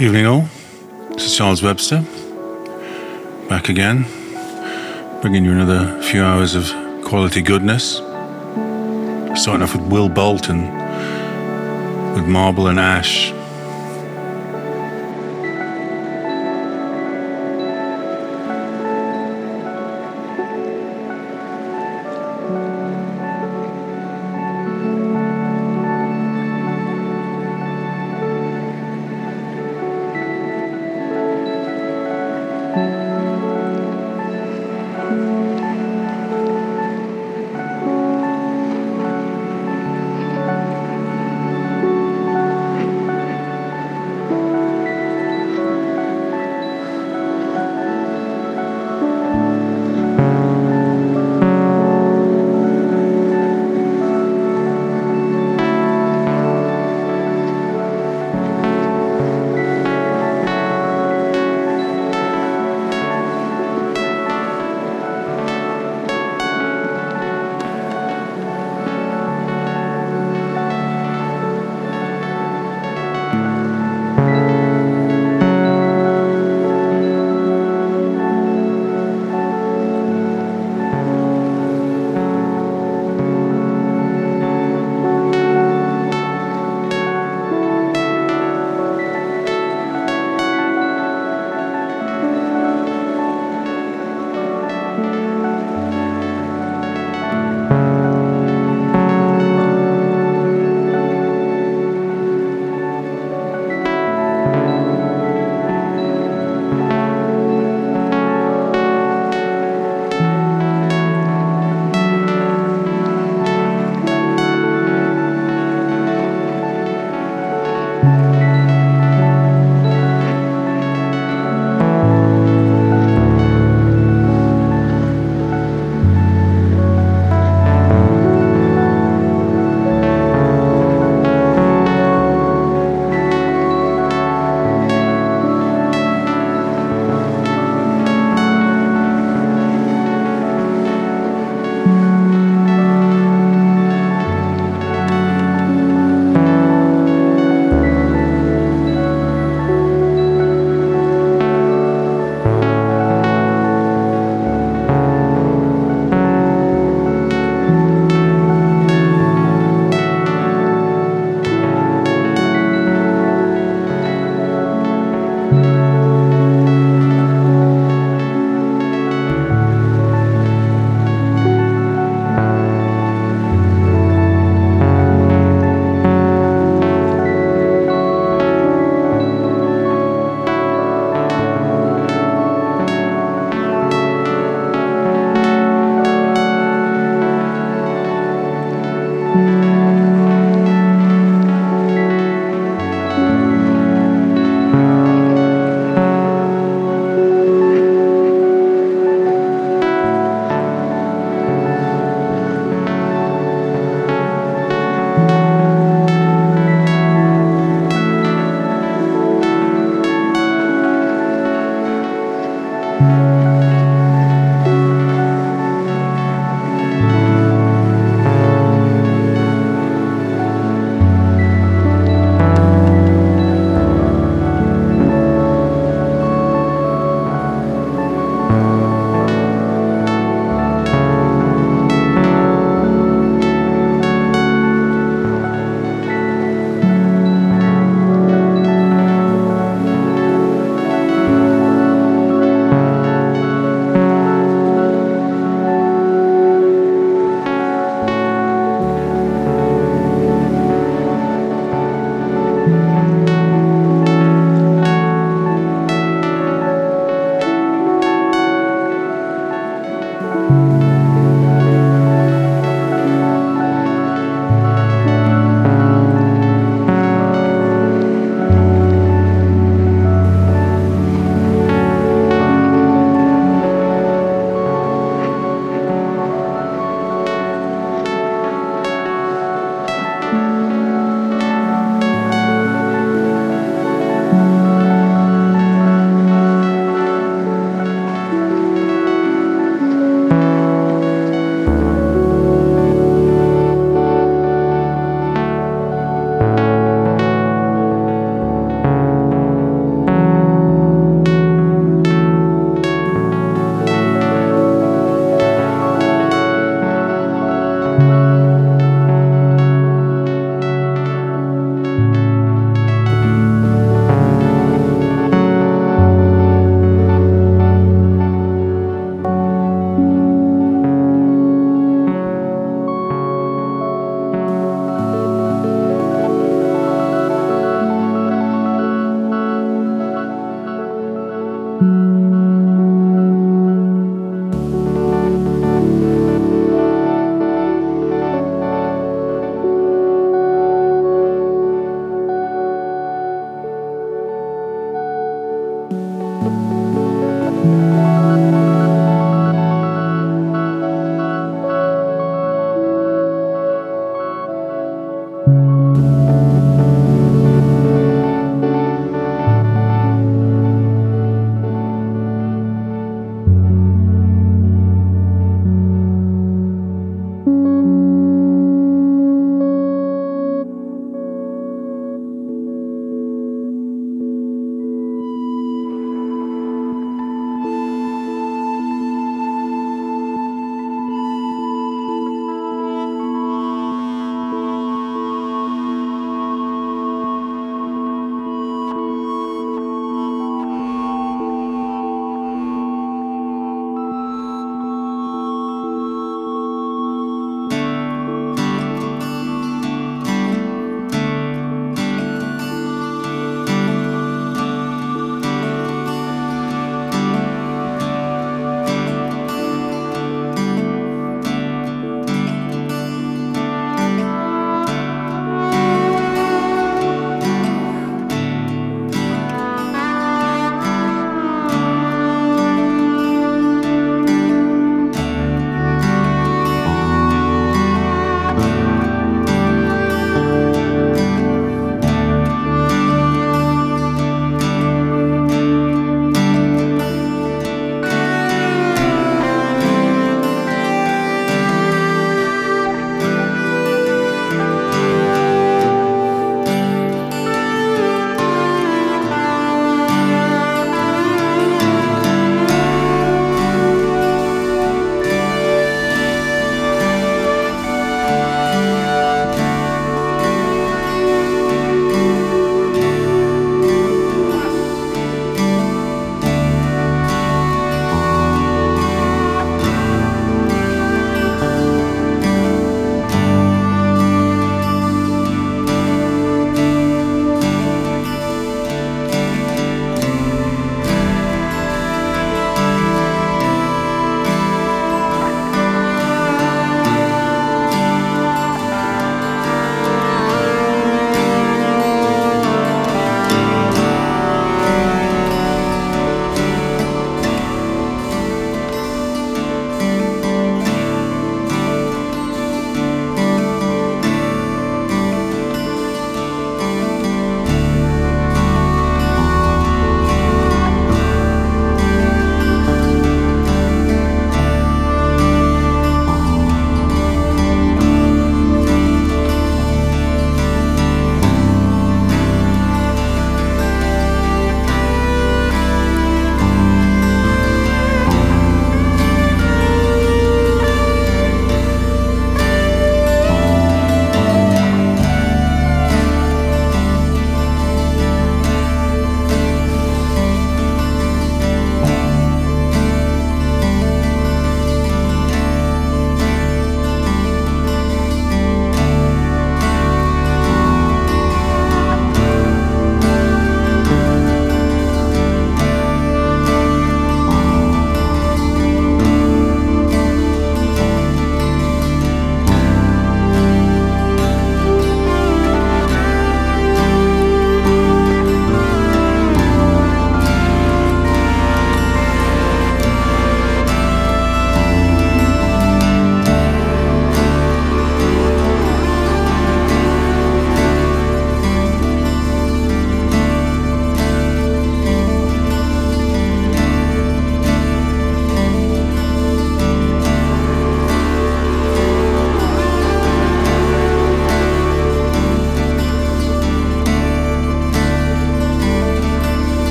Evening all. This is Charles Webster. Back again. Bringing you another few hours of quality goodness. Starting off with Wil Bolton with Marble and Ash.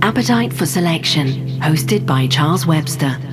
Appetite for Selection, hosted by Charles Webster.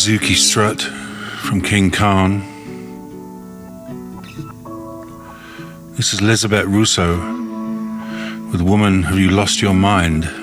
Suzuki Strut from King Khan. This is Elizabeth Russo with Woman Have You Lost Your Mind?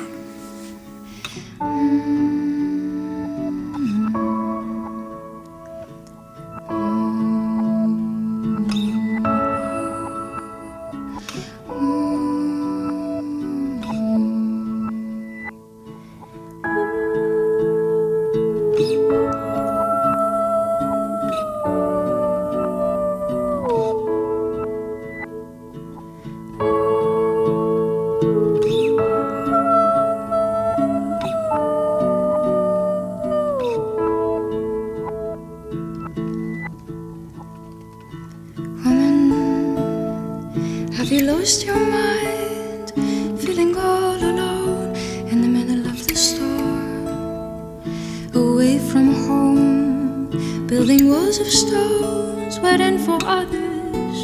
building walls of stones, waiting for others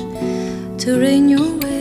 to rain your way.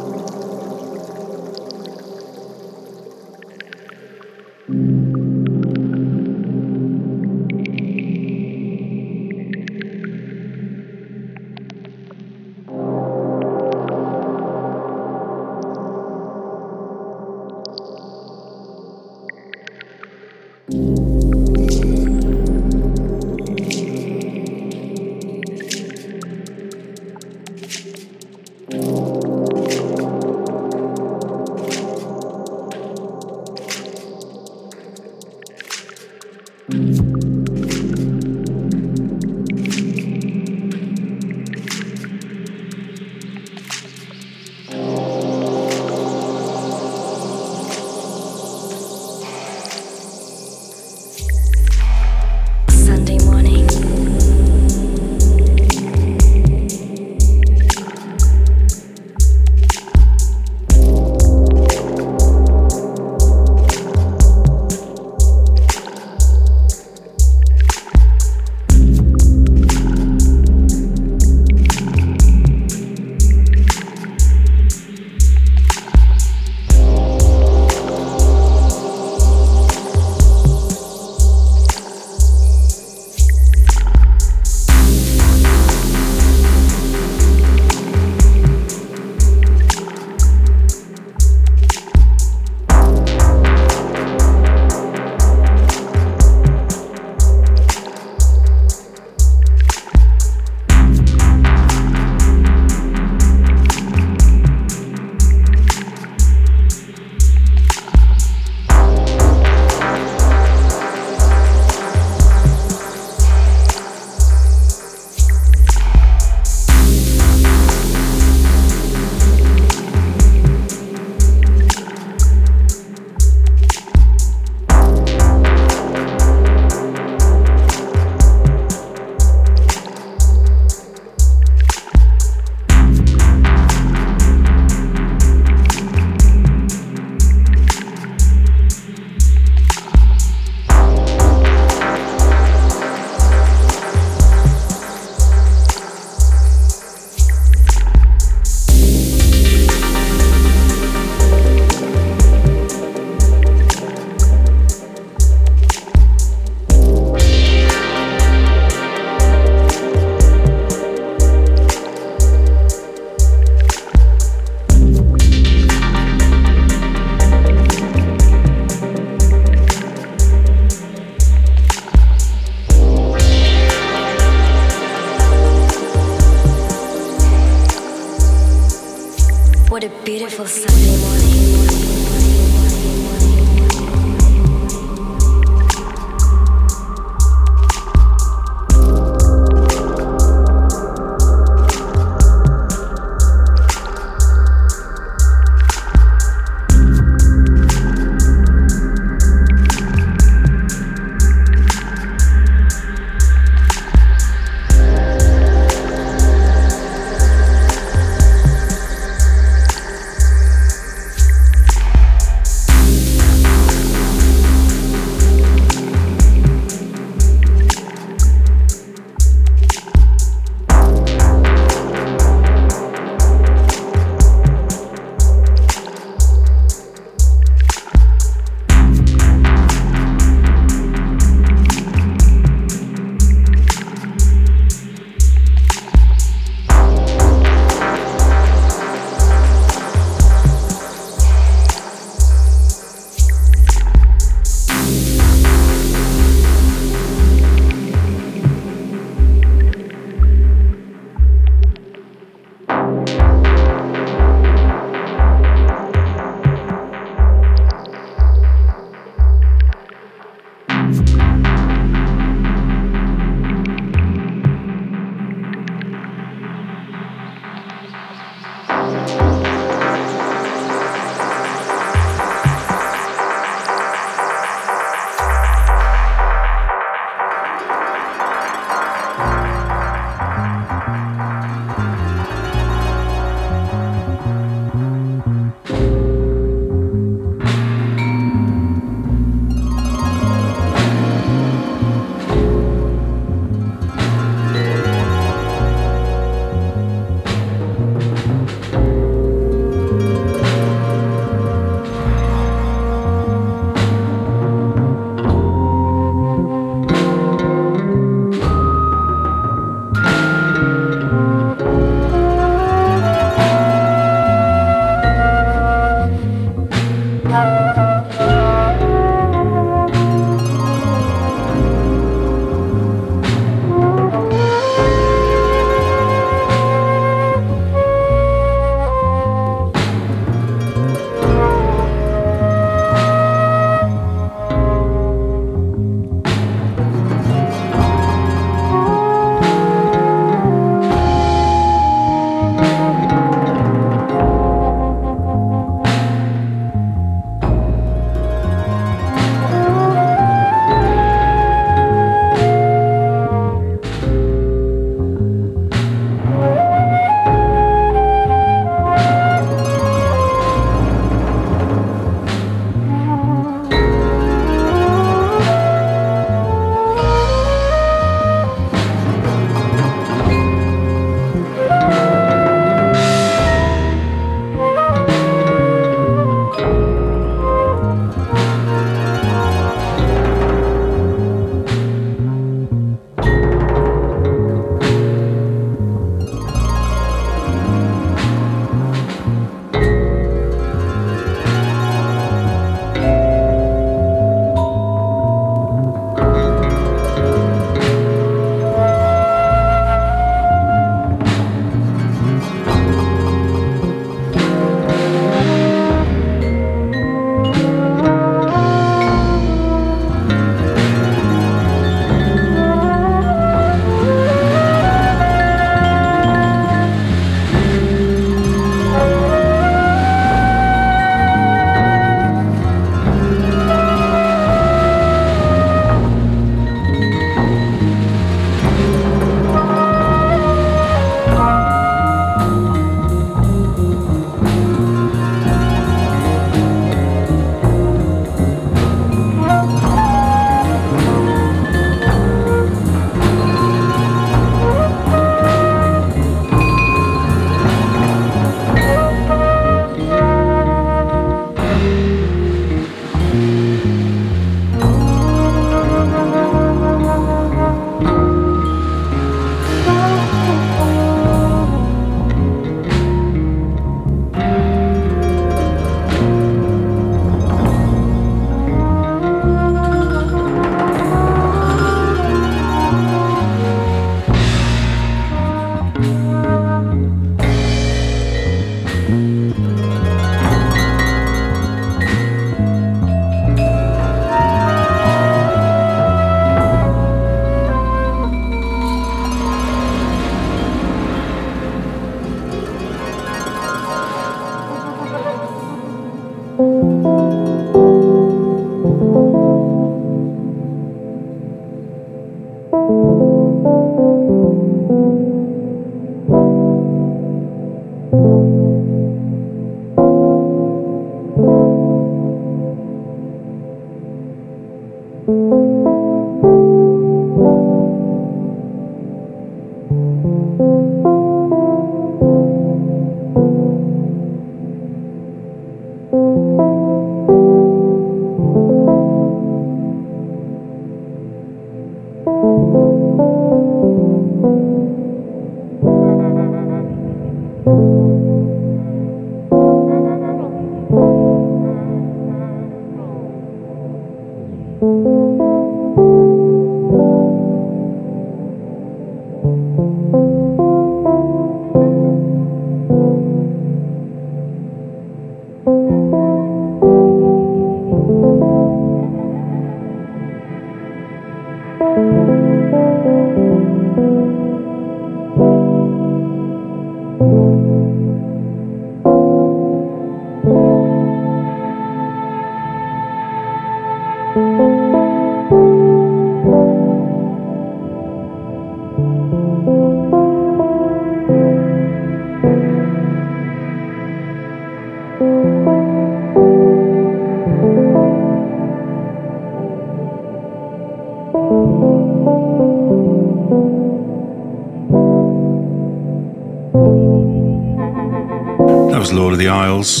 This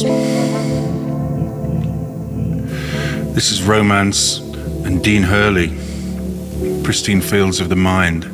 is Romance and Dean Hurley, Pristine Fields of the Mind.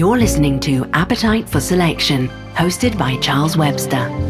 You're listening to Appetite for Selection, hosted by Charles Webster.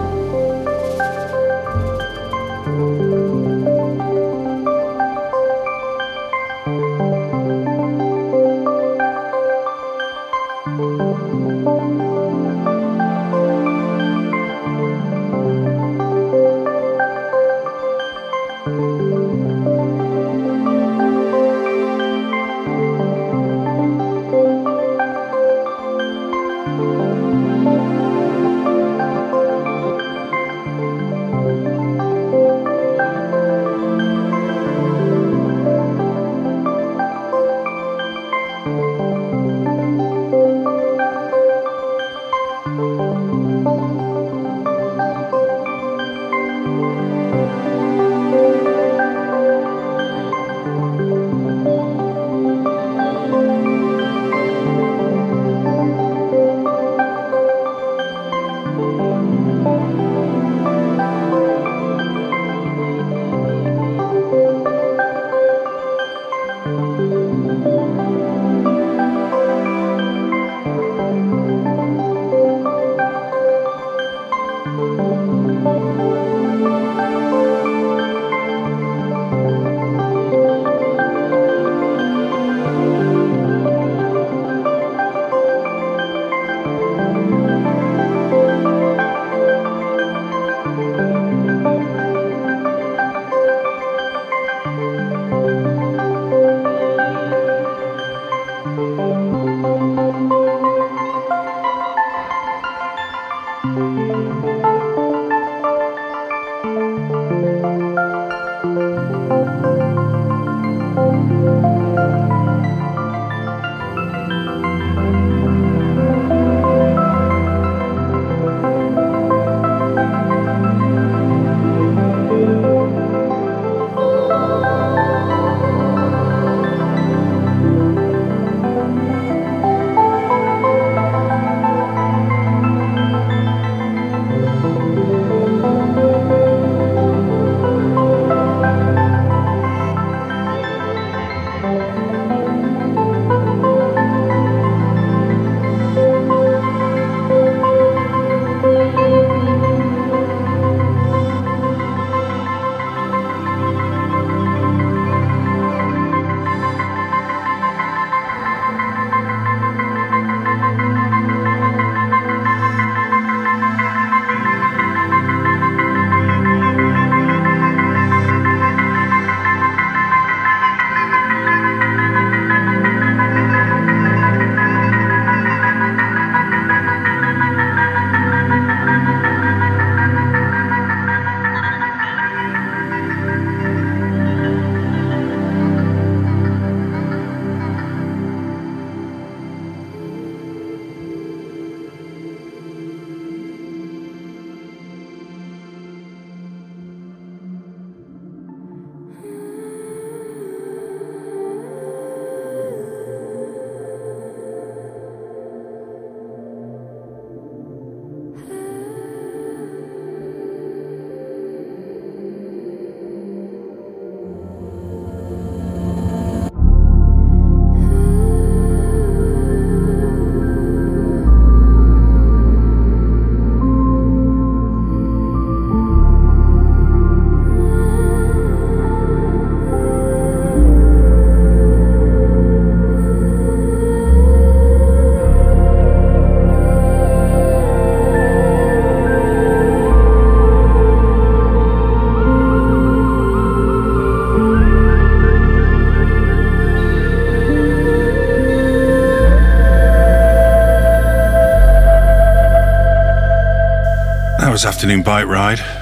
Was Afternoon Bike Ride.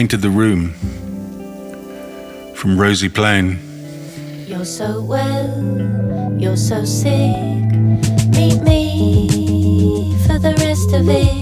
painted the room from Rozi Plain. You're so well, you're so sick. Meet me for the rest of it.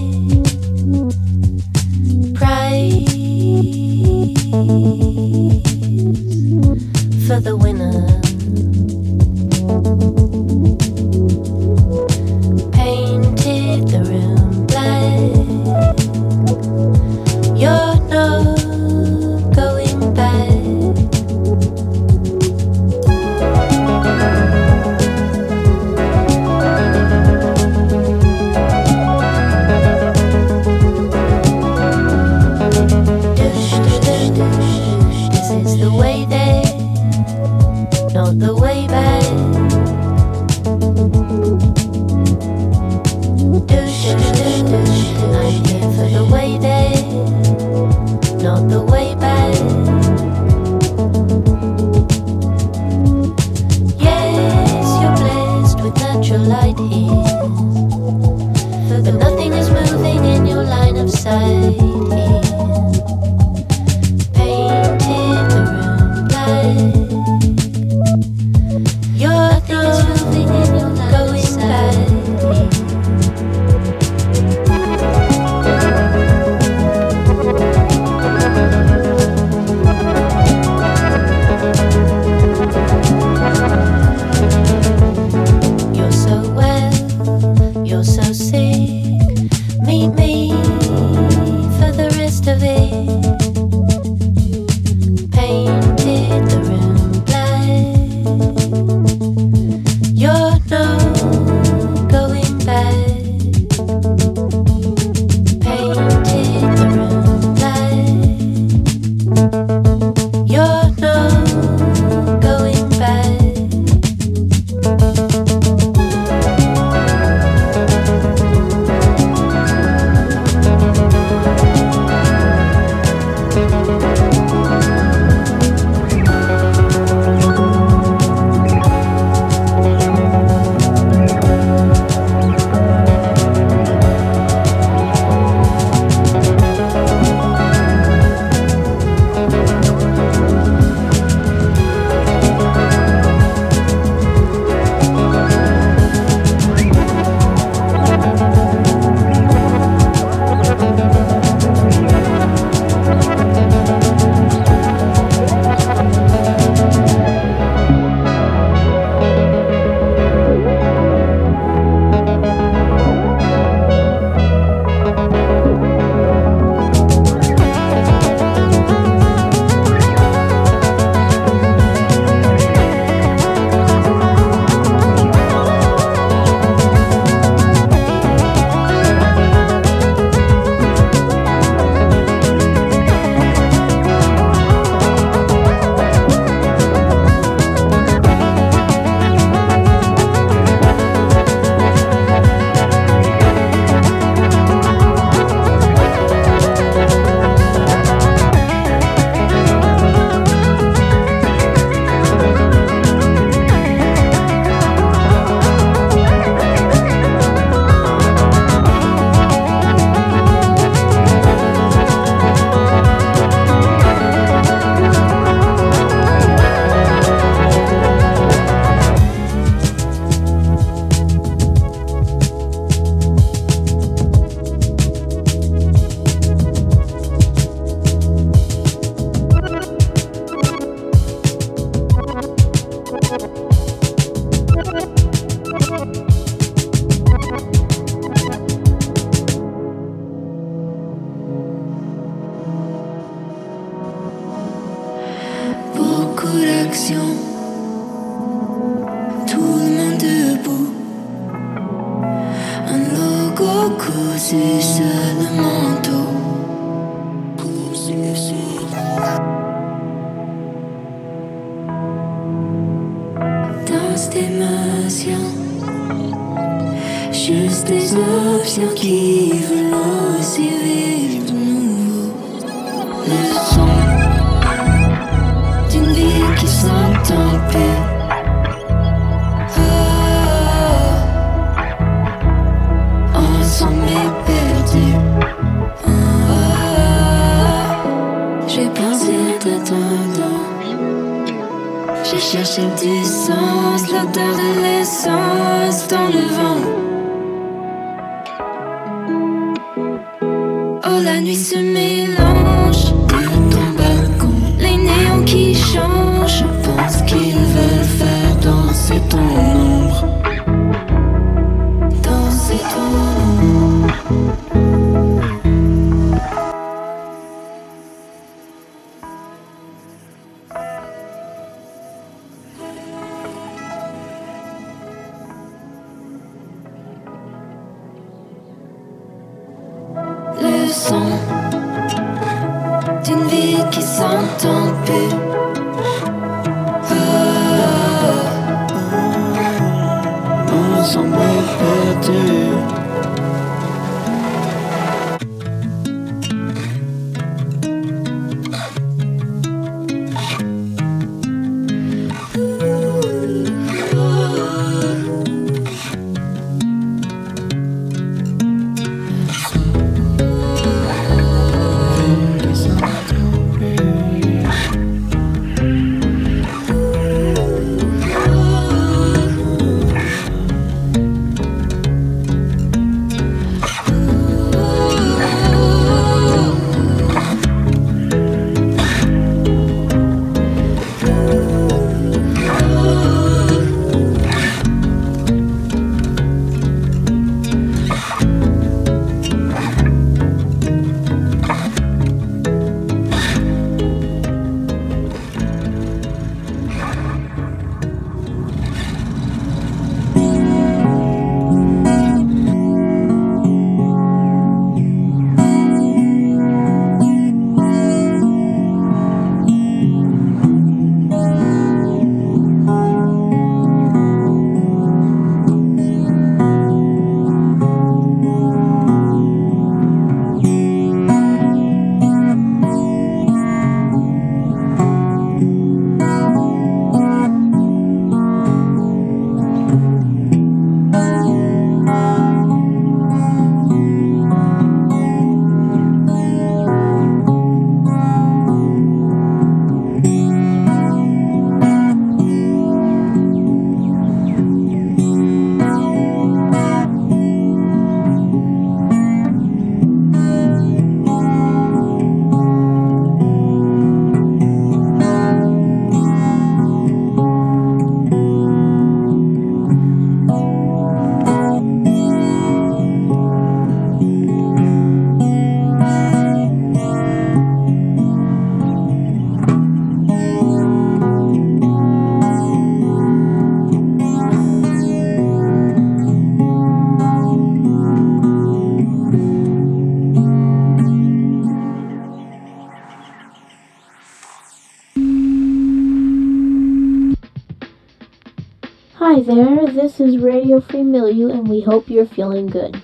This is Radio Free Milieu, and we hope you're feeling good.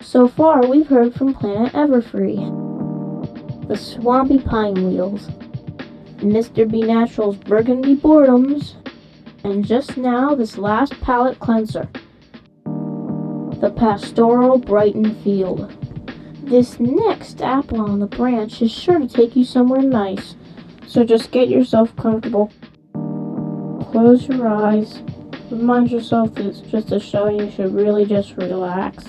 So far, we've heard from Planet Everfree, the Swampy Pine Wheels, Mr. B Natural's Burgundy Boredoms, and just now, this last palette cleanser, the Pastoral Brighton Field. This next apple on the branch is sure to take you somewhere nice, so just get yourself comfortable. Close your eyes. Remind yourself that it's just a show and you should really just relax.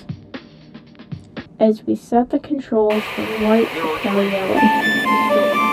As we set the controls from white to yellow.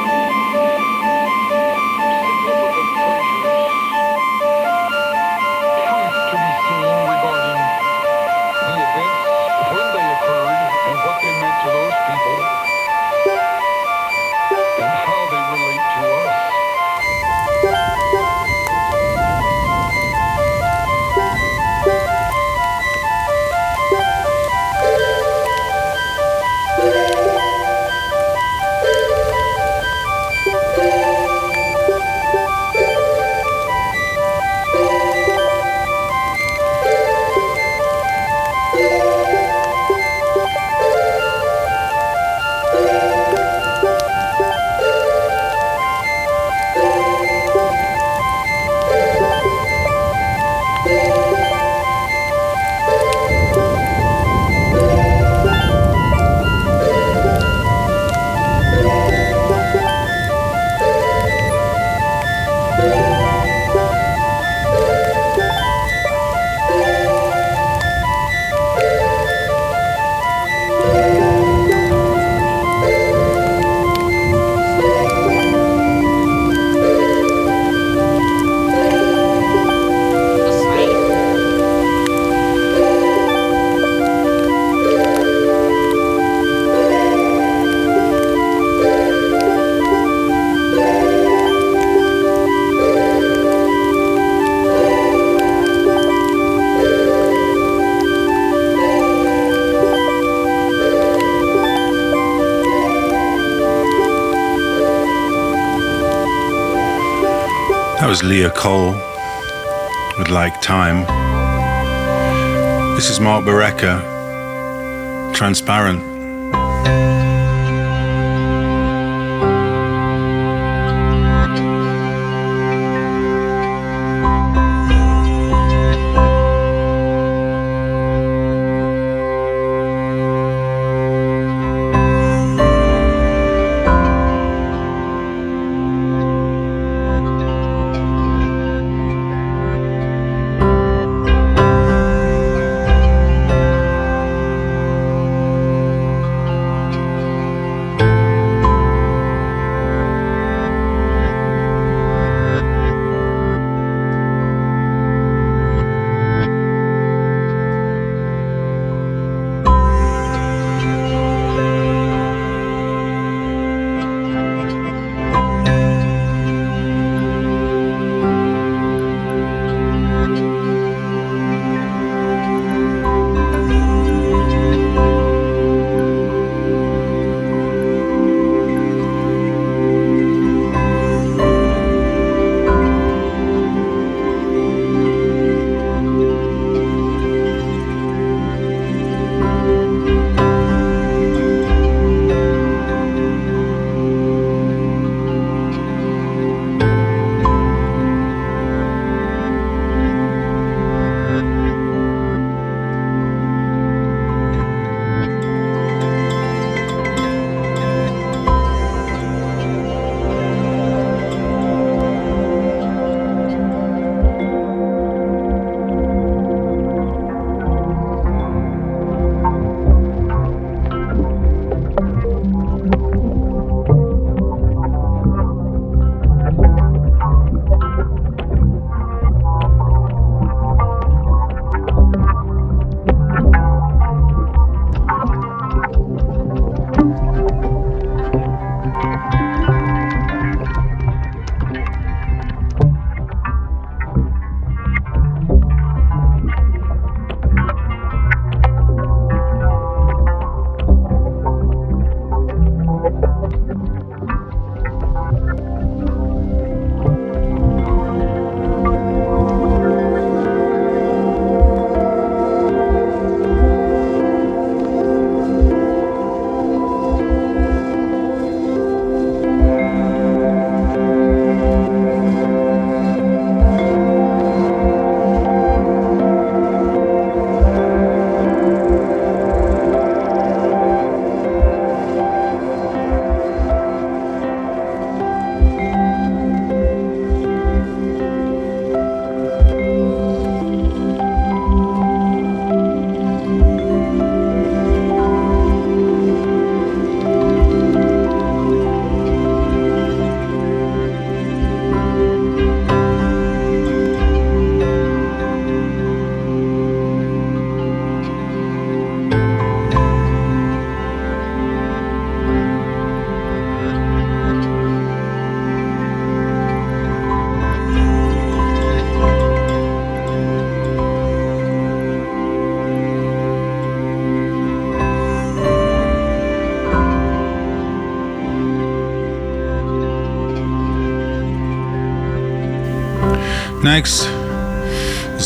Was Leah Cole with Like Time. This is Marc Barreca, Transparent.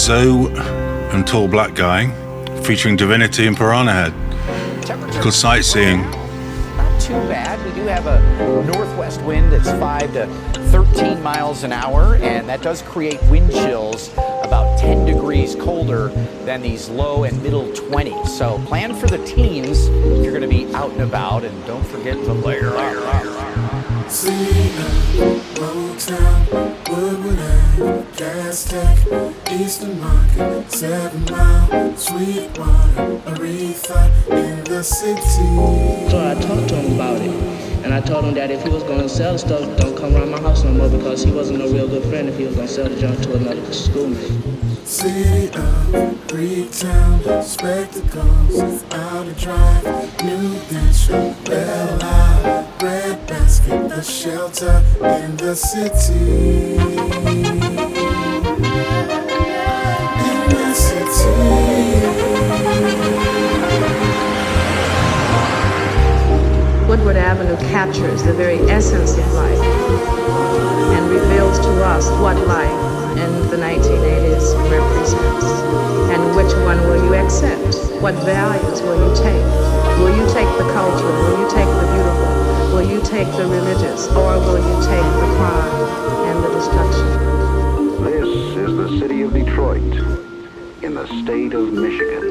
Zoe and Tall Black Guy, featuring Divinity and Piranha Head. Called Sightseeing. Not too bad. We do have a northwest wind that's 5 to 13 miles an hour, and that does create wind chills about 10 degrees colder than these low and middle 20s. So plan for the teens if you're going to be out and about, and don't forget to layer up. City of uh, Eastern Market, Seven Mile, Sweetwater, Aretha, in the city. So I talked to him about it. And I told him that if he was going to sell stuff, don't come around my house no more because he wasn't a real good friend if he was going to sell the junk to another schoolmate. City of Greektown, spectacles, out to drive, New Hampshire, Belle Isle, bread basket, the shelter in the city. and captures the very essence of life and reveals to us what life in the 1980s represents and which one will you accept? What values will you take? Will you take the culture? Will you take the beautiful? Will you take the religious? Or will you take the crime and the destruction? This is the city of Detroit in the state of Michigan.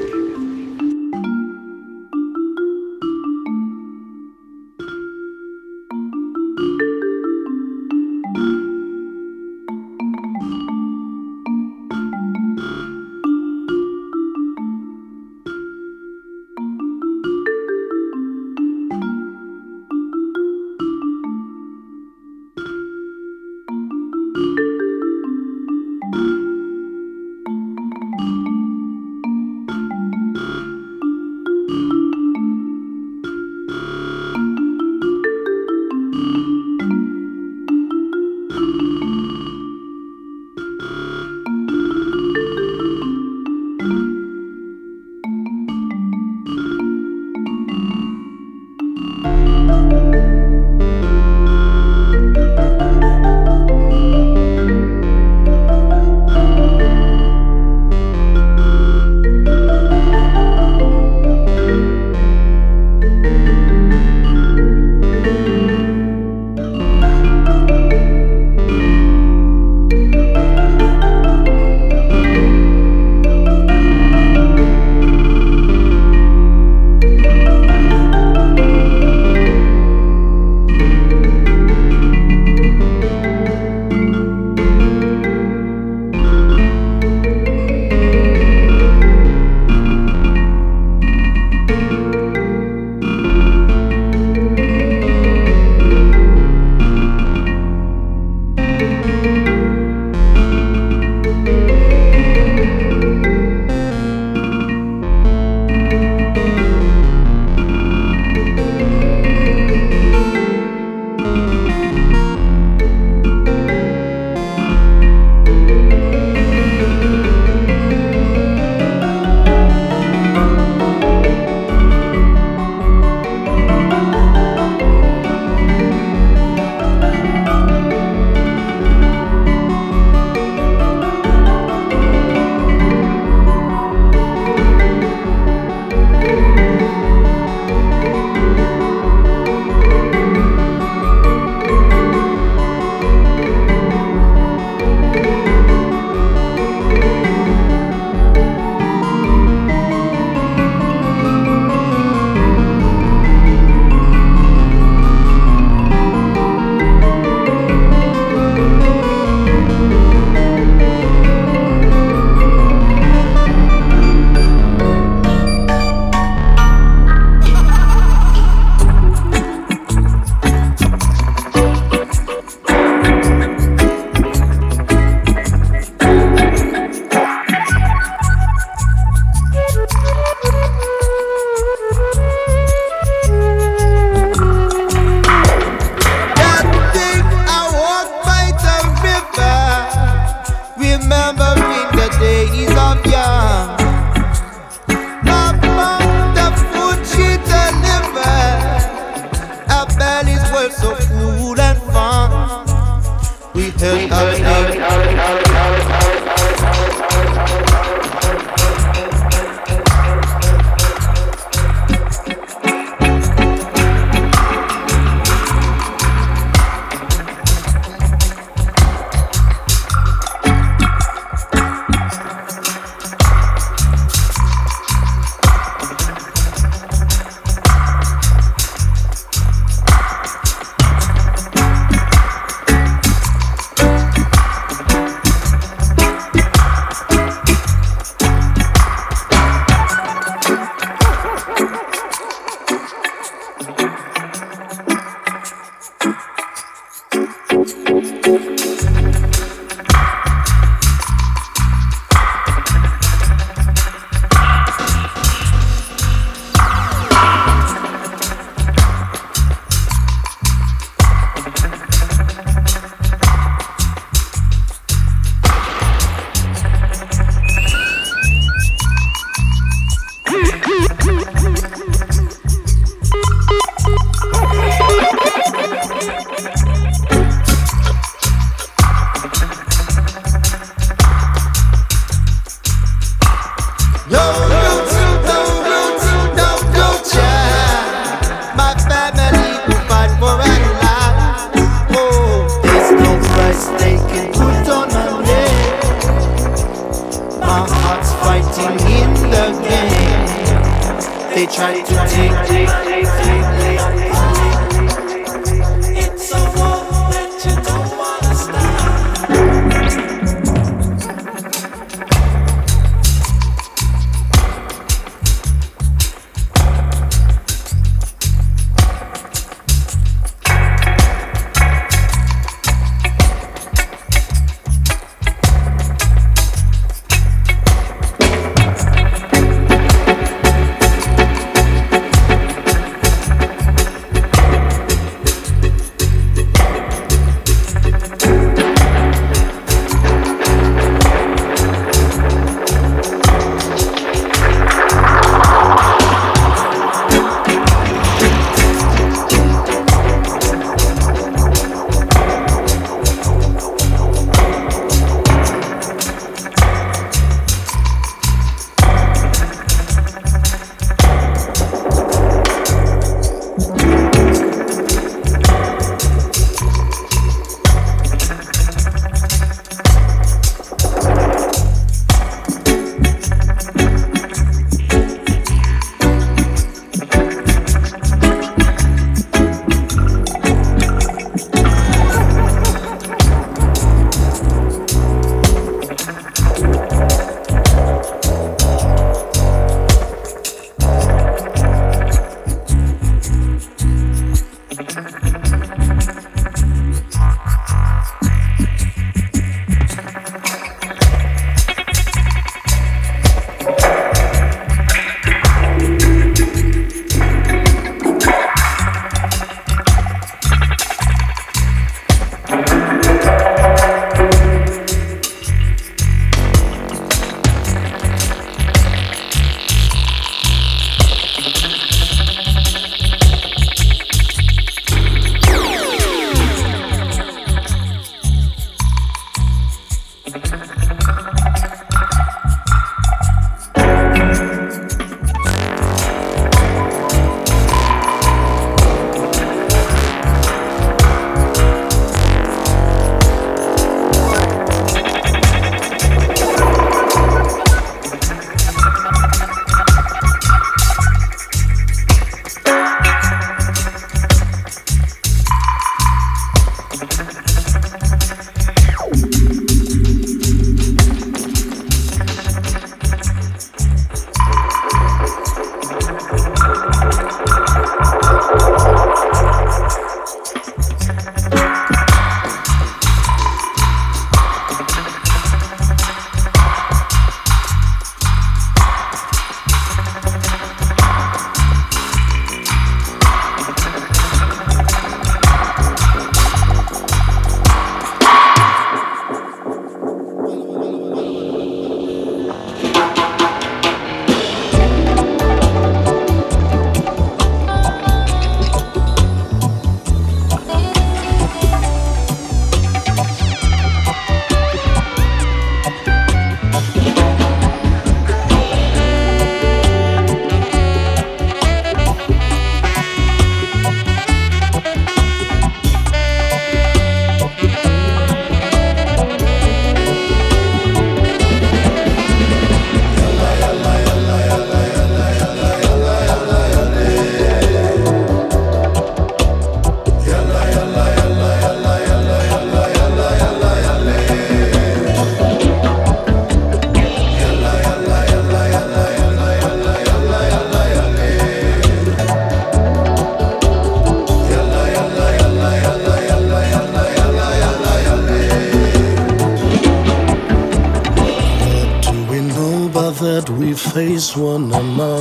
Face one another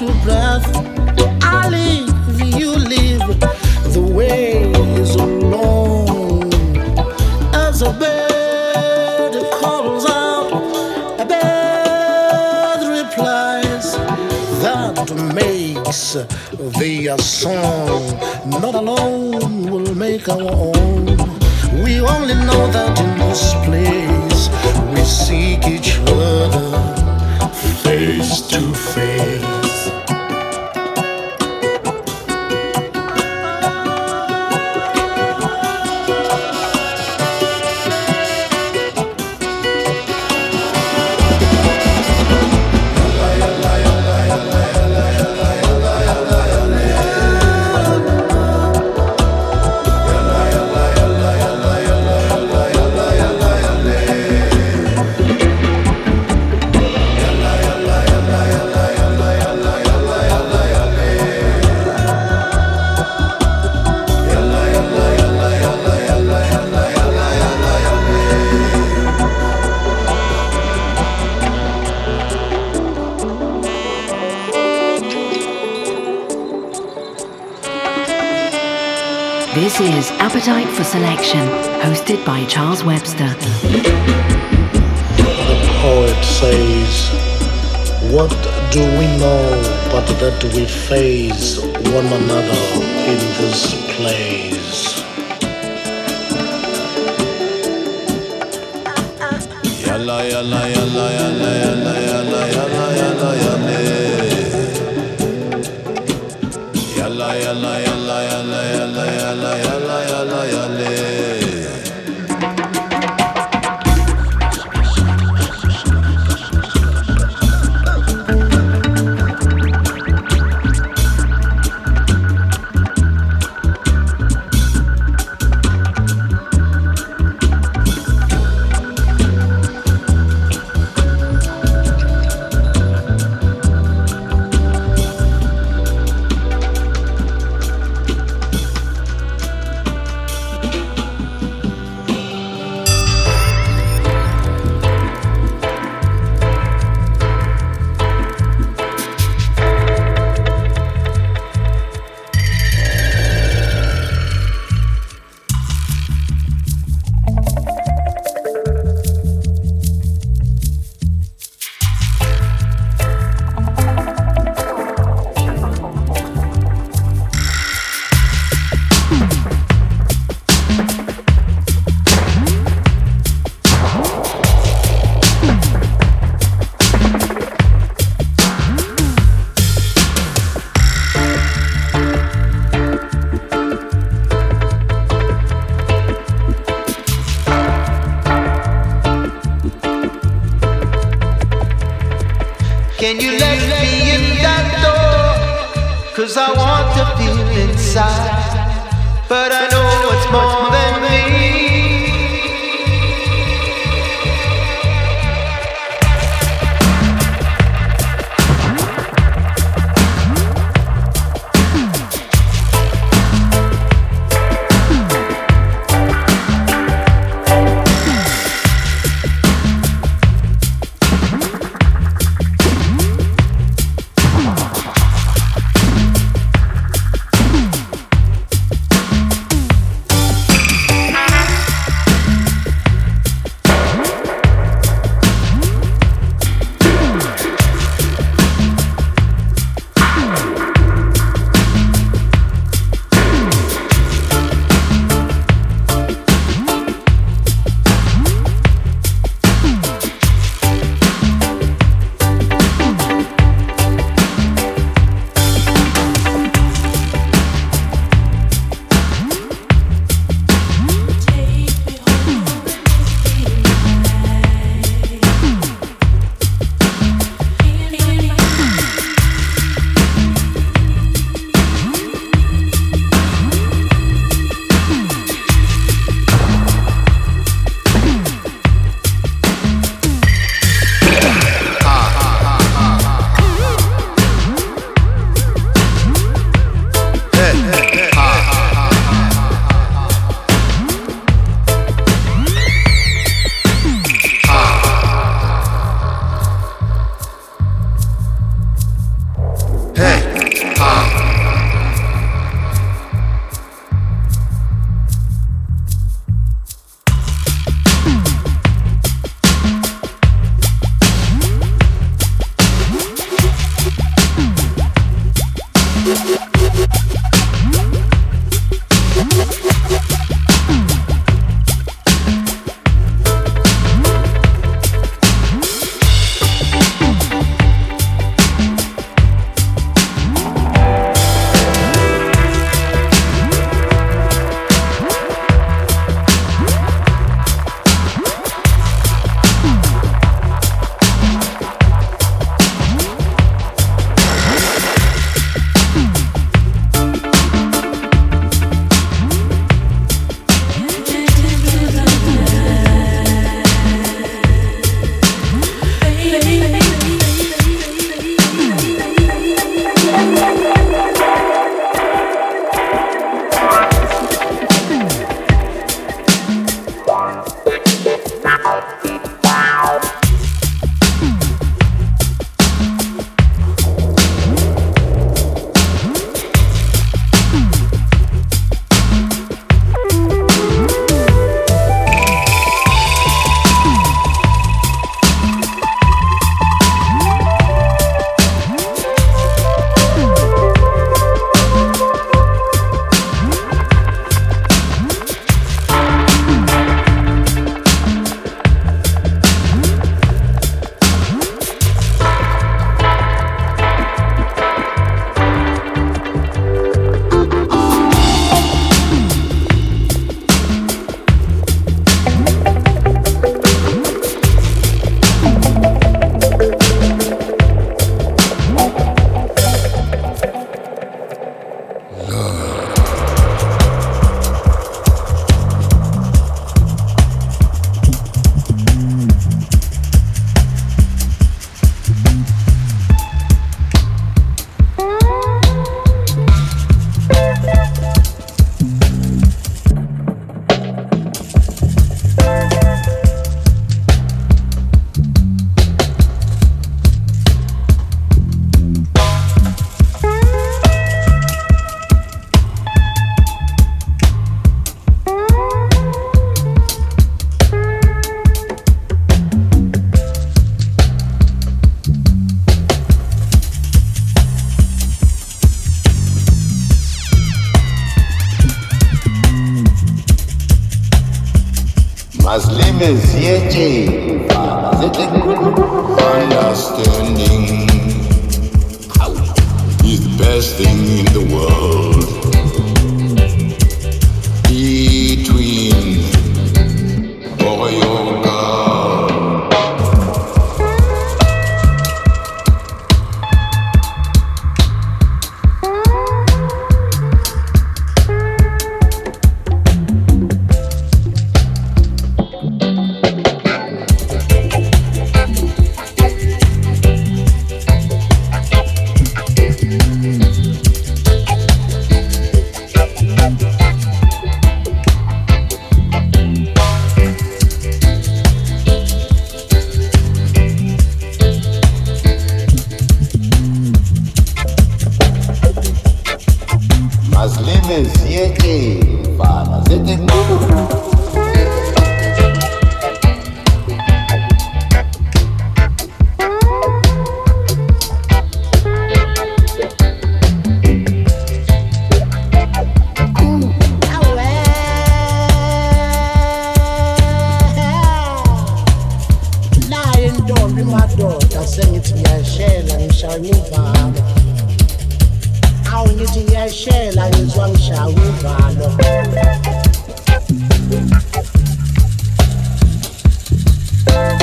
to breath. I live, you live. The way is long as a bird calls out. A bird replies. That makes the song. Not alone will make our own. We only know that in this place we seek each other face to face. Appetite for Selection, hosted by Charles Webster. The poet says, What do we know but that we face one another in this place? Yalla, yalla, yalla, yalla. Ziyete madoda sengithi ngiyashela ngishaya uvalo awu ngithi ngiyashela ngizwa ngishaya uvalo sengiyahlupheka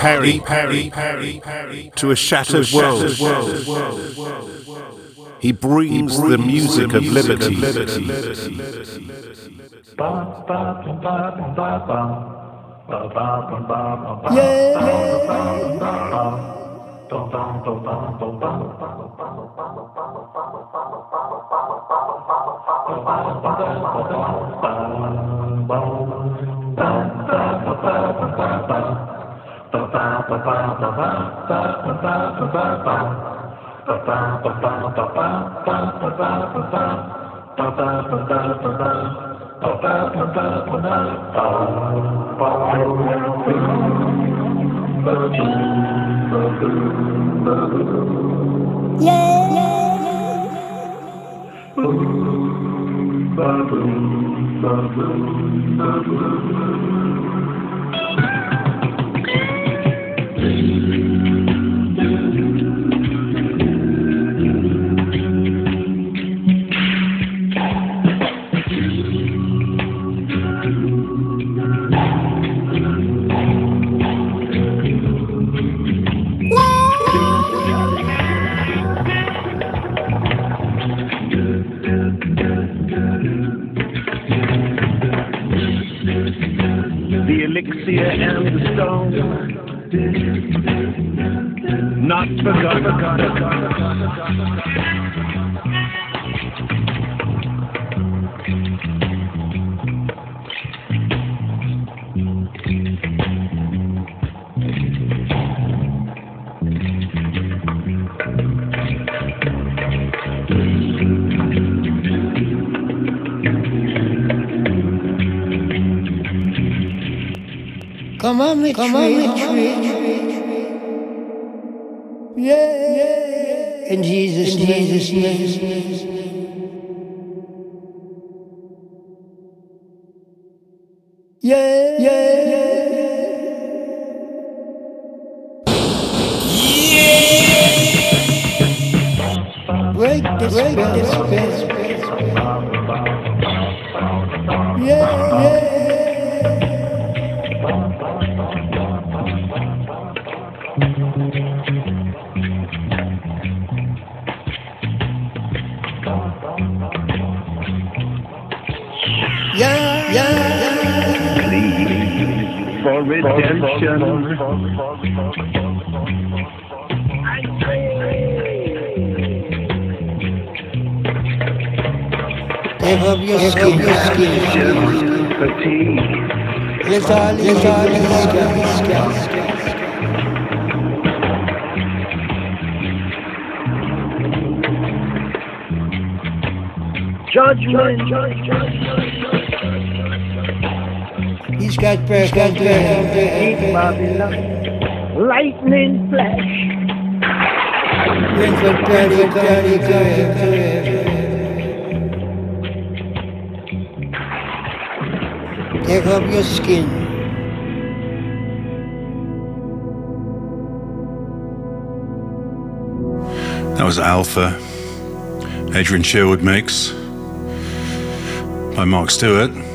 seliyangihluphekisa Lee Perry, Perry, Perry, to a shattered world. He brings the music of liberty. The Not forgotten. Come on, me Come on, me Yeah, yeah. In Jesus' In Jesus' name. Take up your skin, skin. Let's all. Judgment. He's got prayer, got prayer. Keep Babylon. Lightning flash. Take up your skin. That was Alpha, Adrian Sherwood mix by Mark Stewart.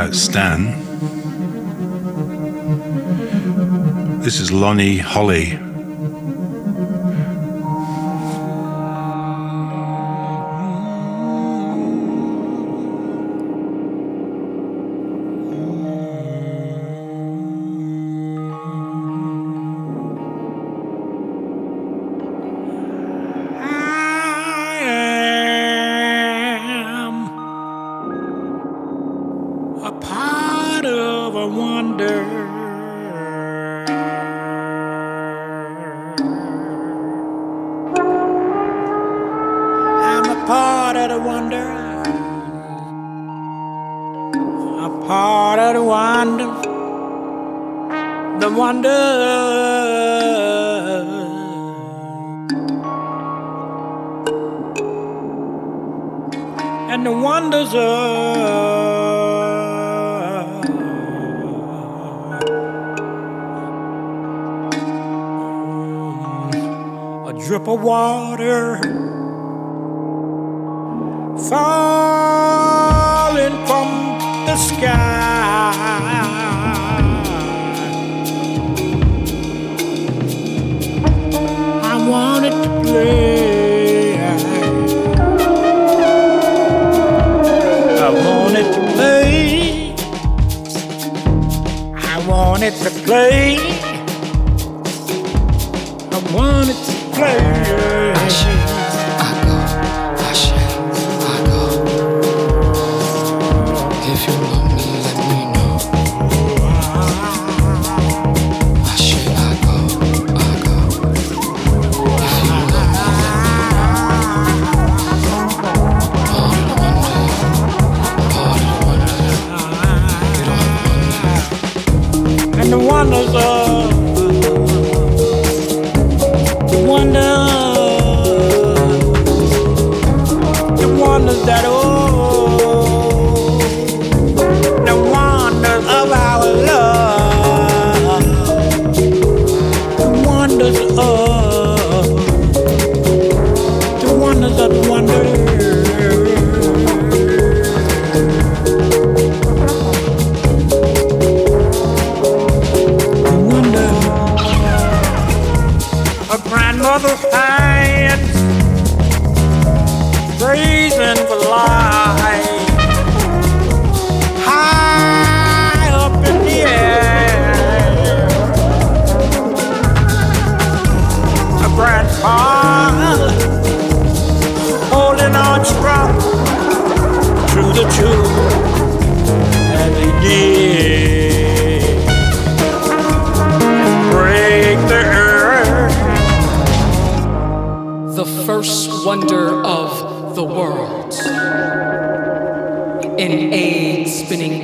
about Stan. This is Lonnie Holley. I want it to play. I want it to play. I to play.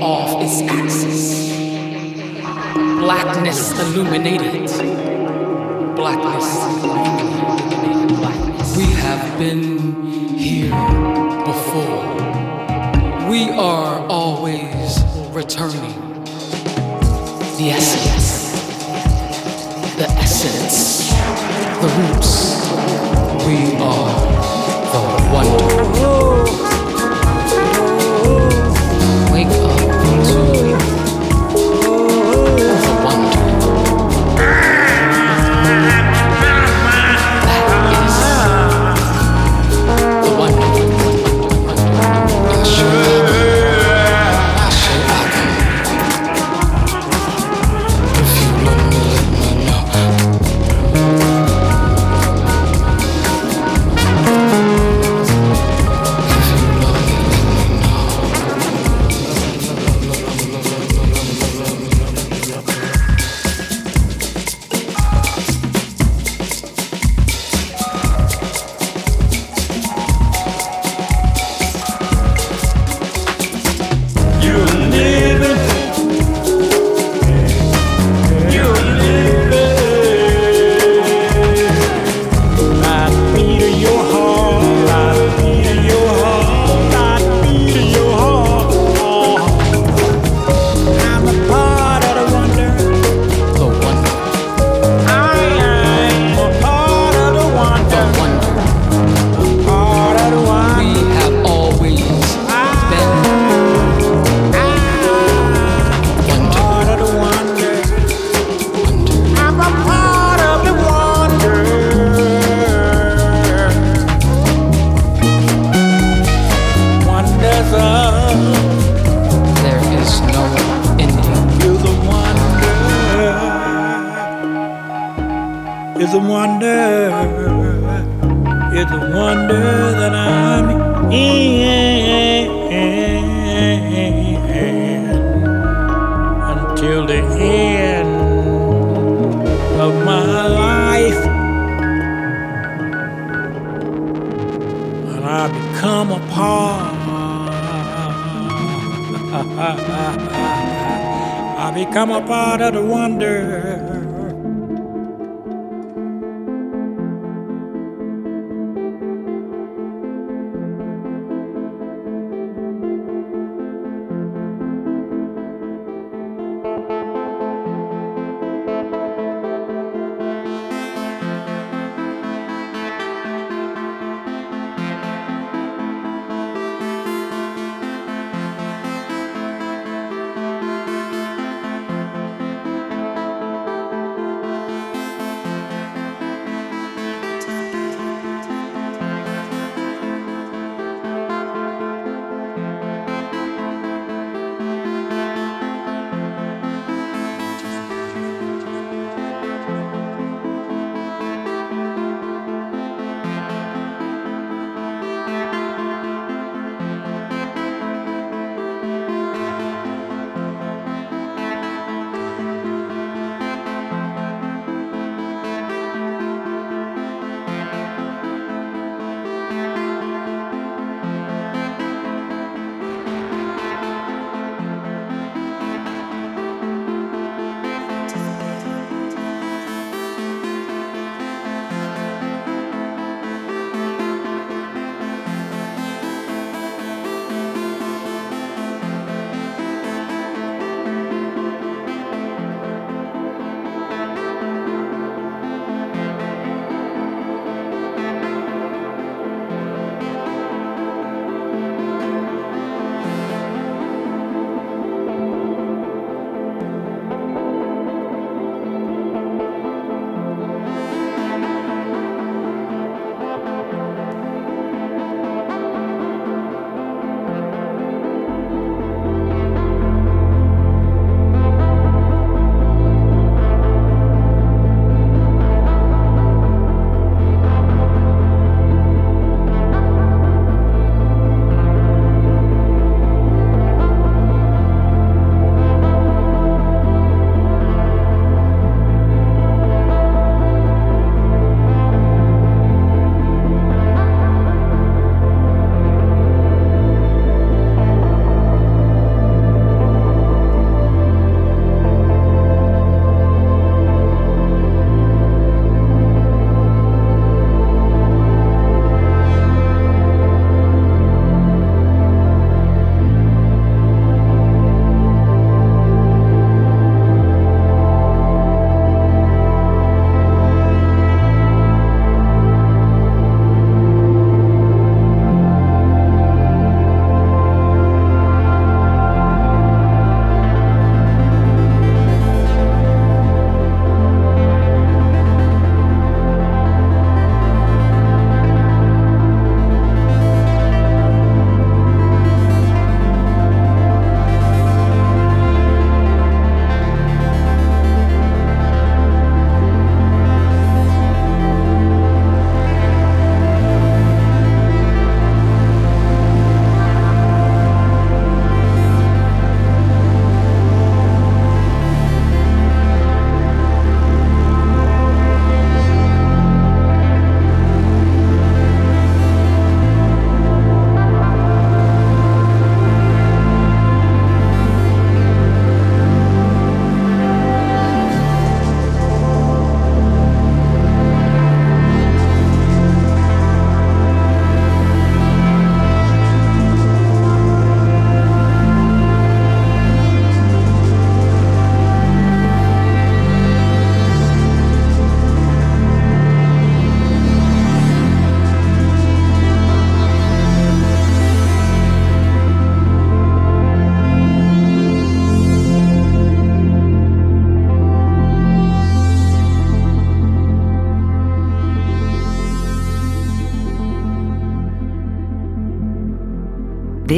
off its axis. Blackness illuminated. Blackness illuminated. Blackness. We have been here before. We are always returning. The essence. The essence. The roots.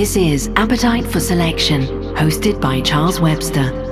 This is Appetite for Selection, hosted by Charles Webster.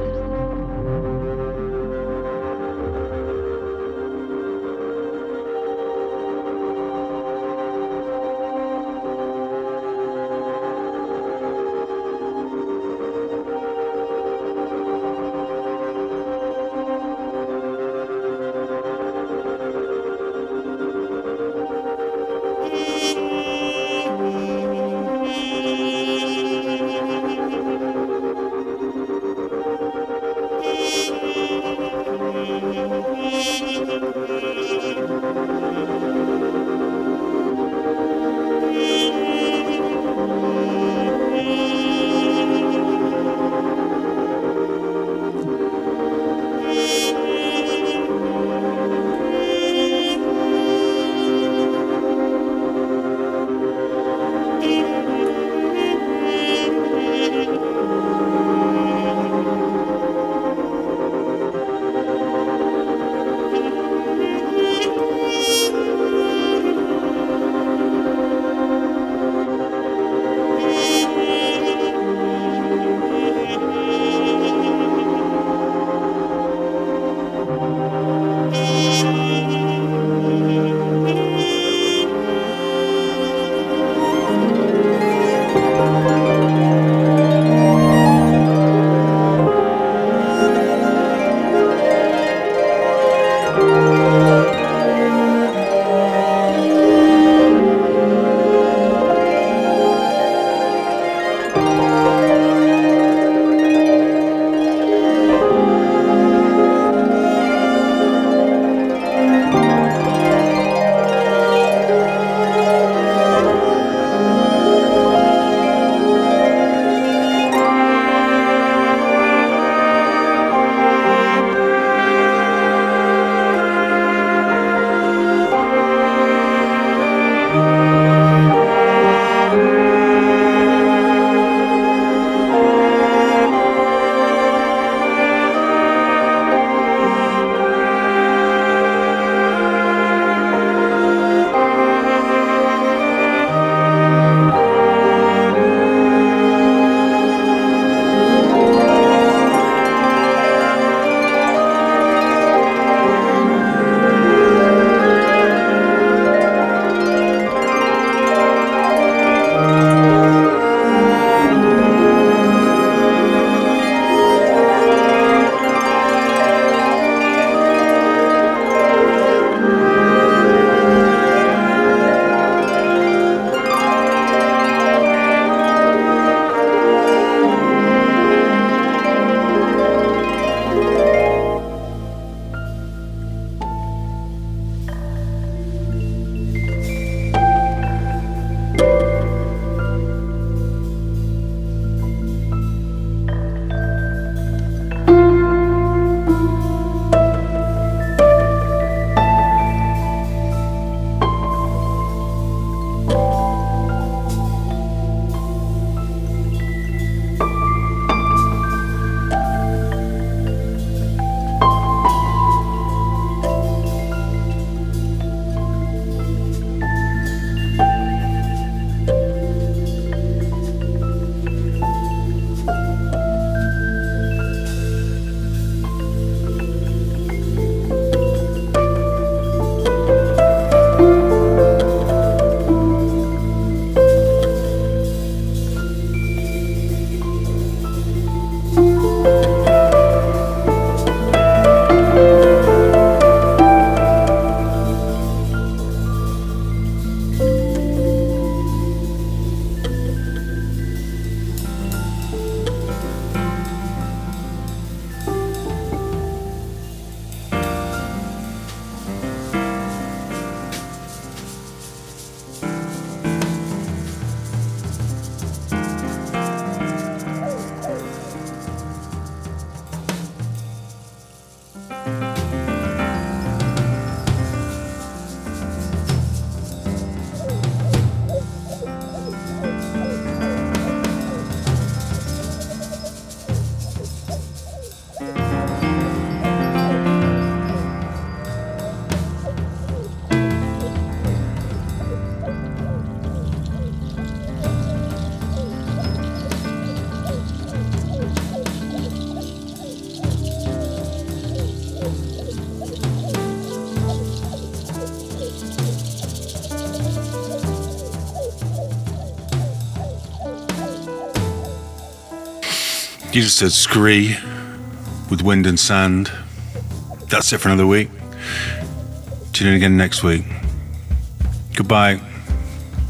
You just said scree with wind and sand. That's it for another week. Tune in again next week. Goodbye.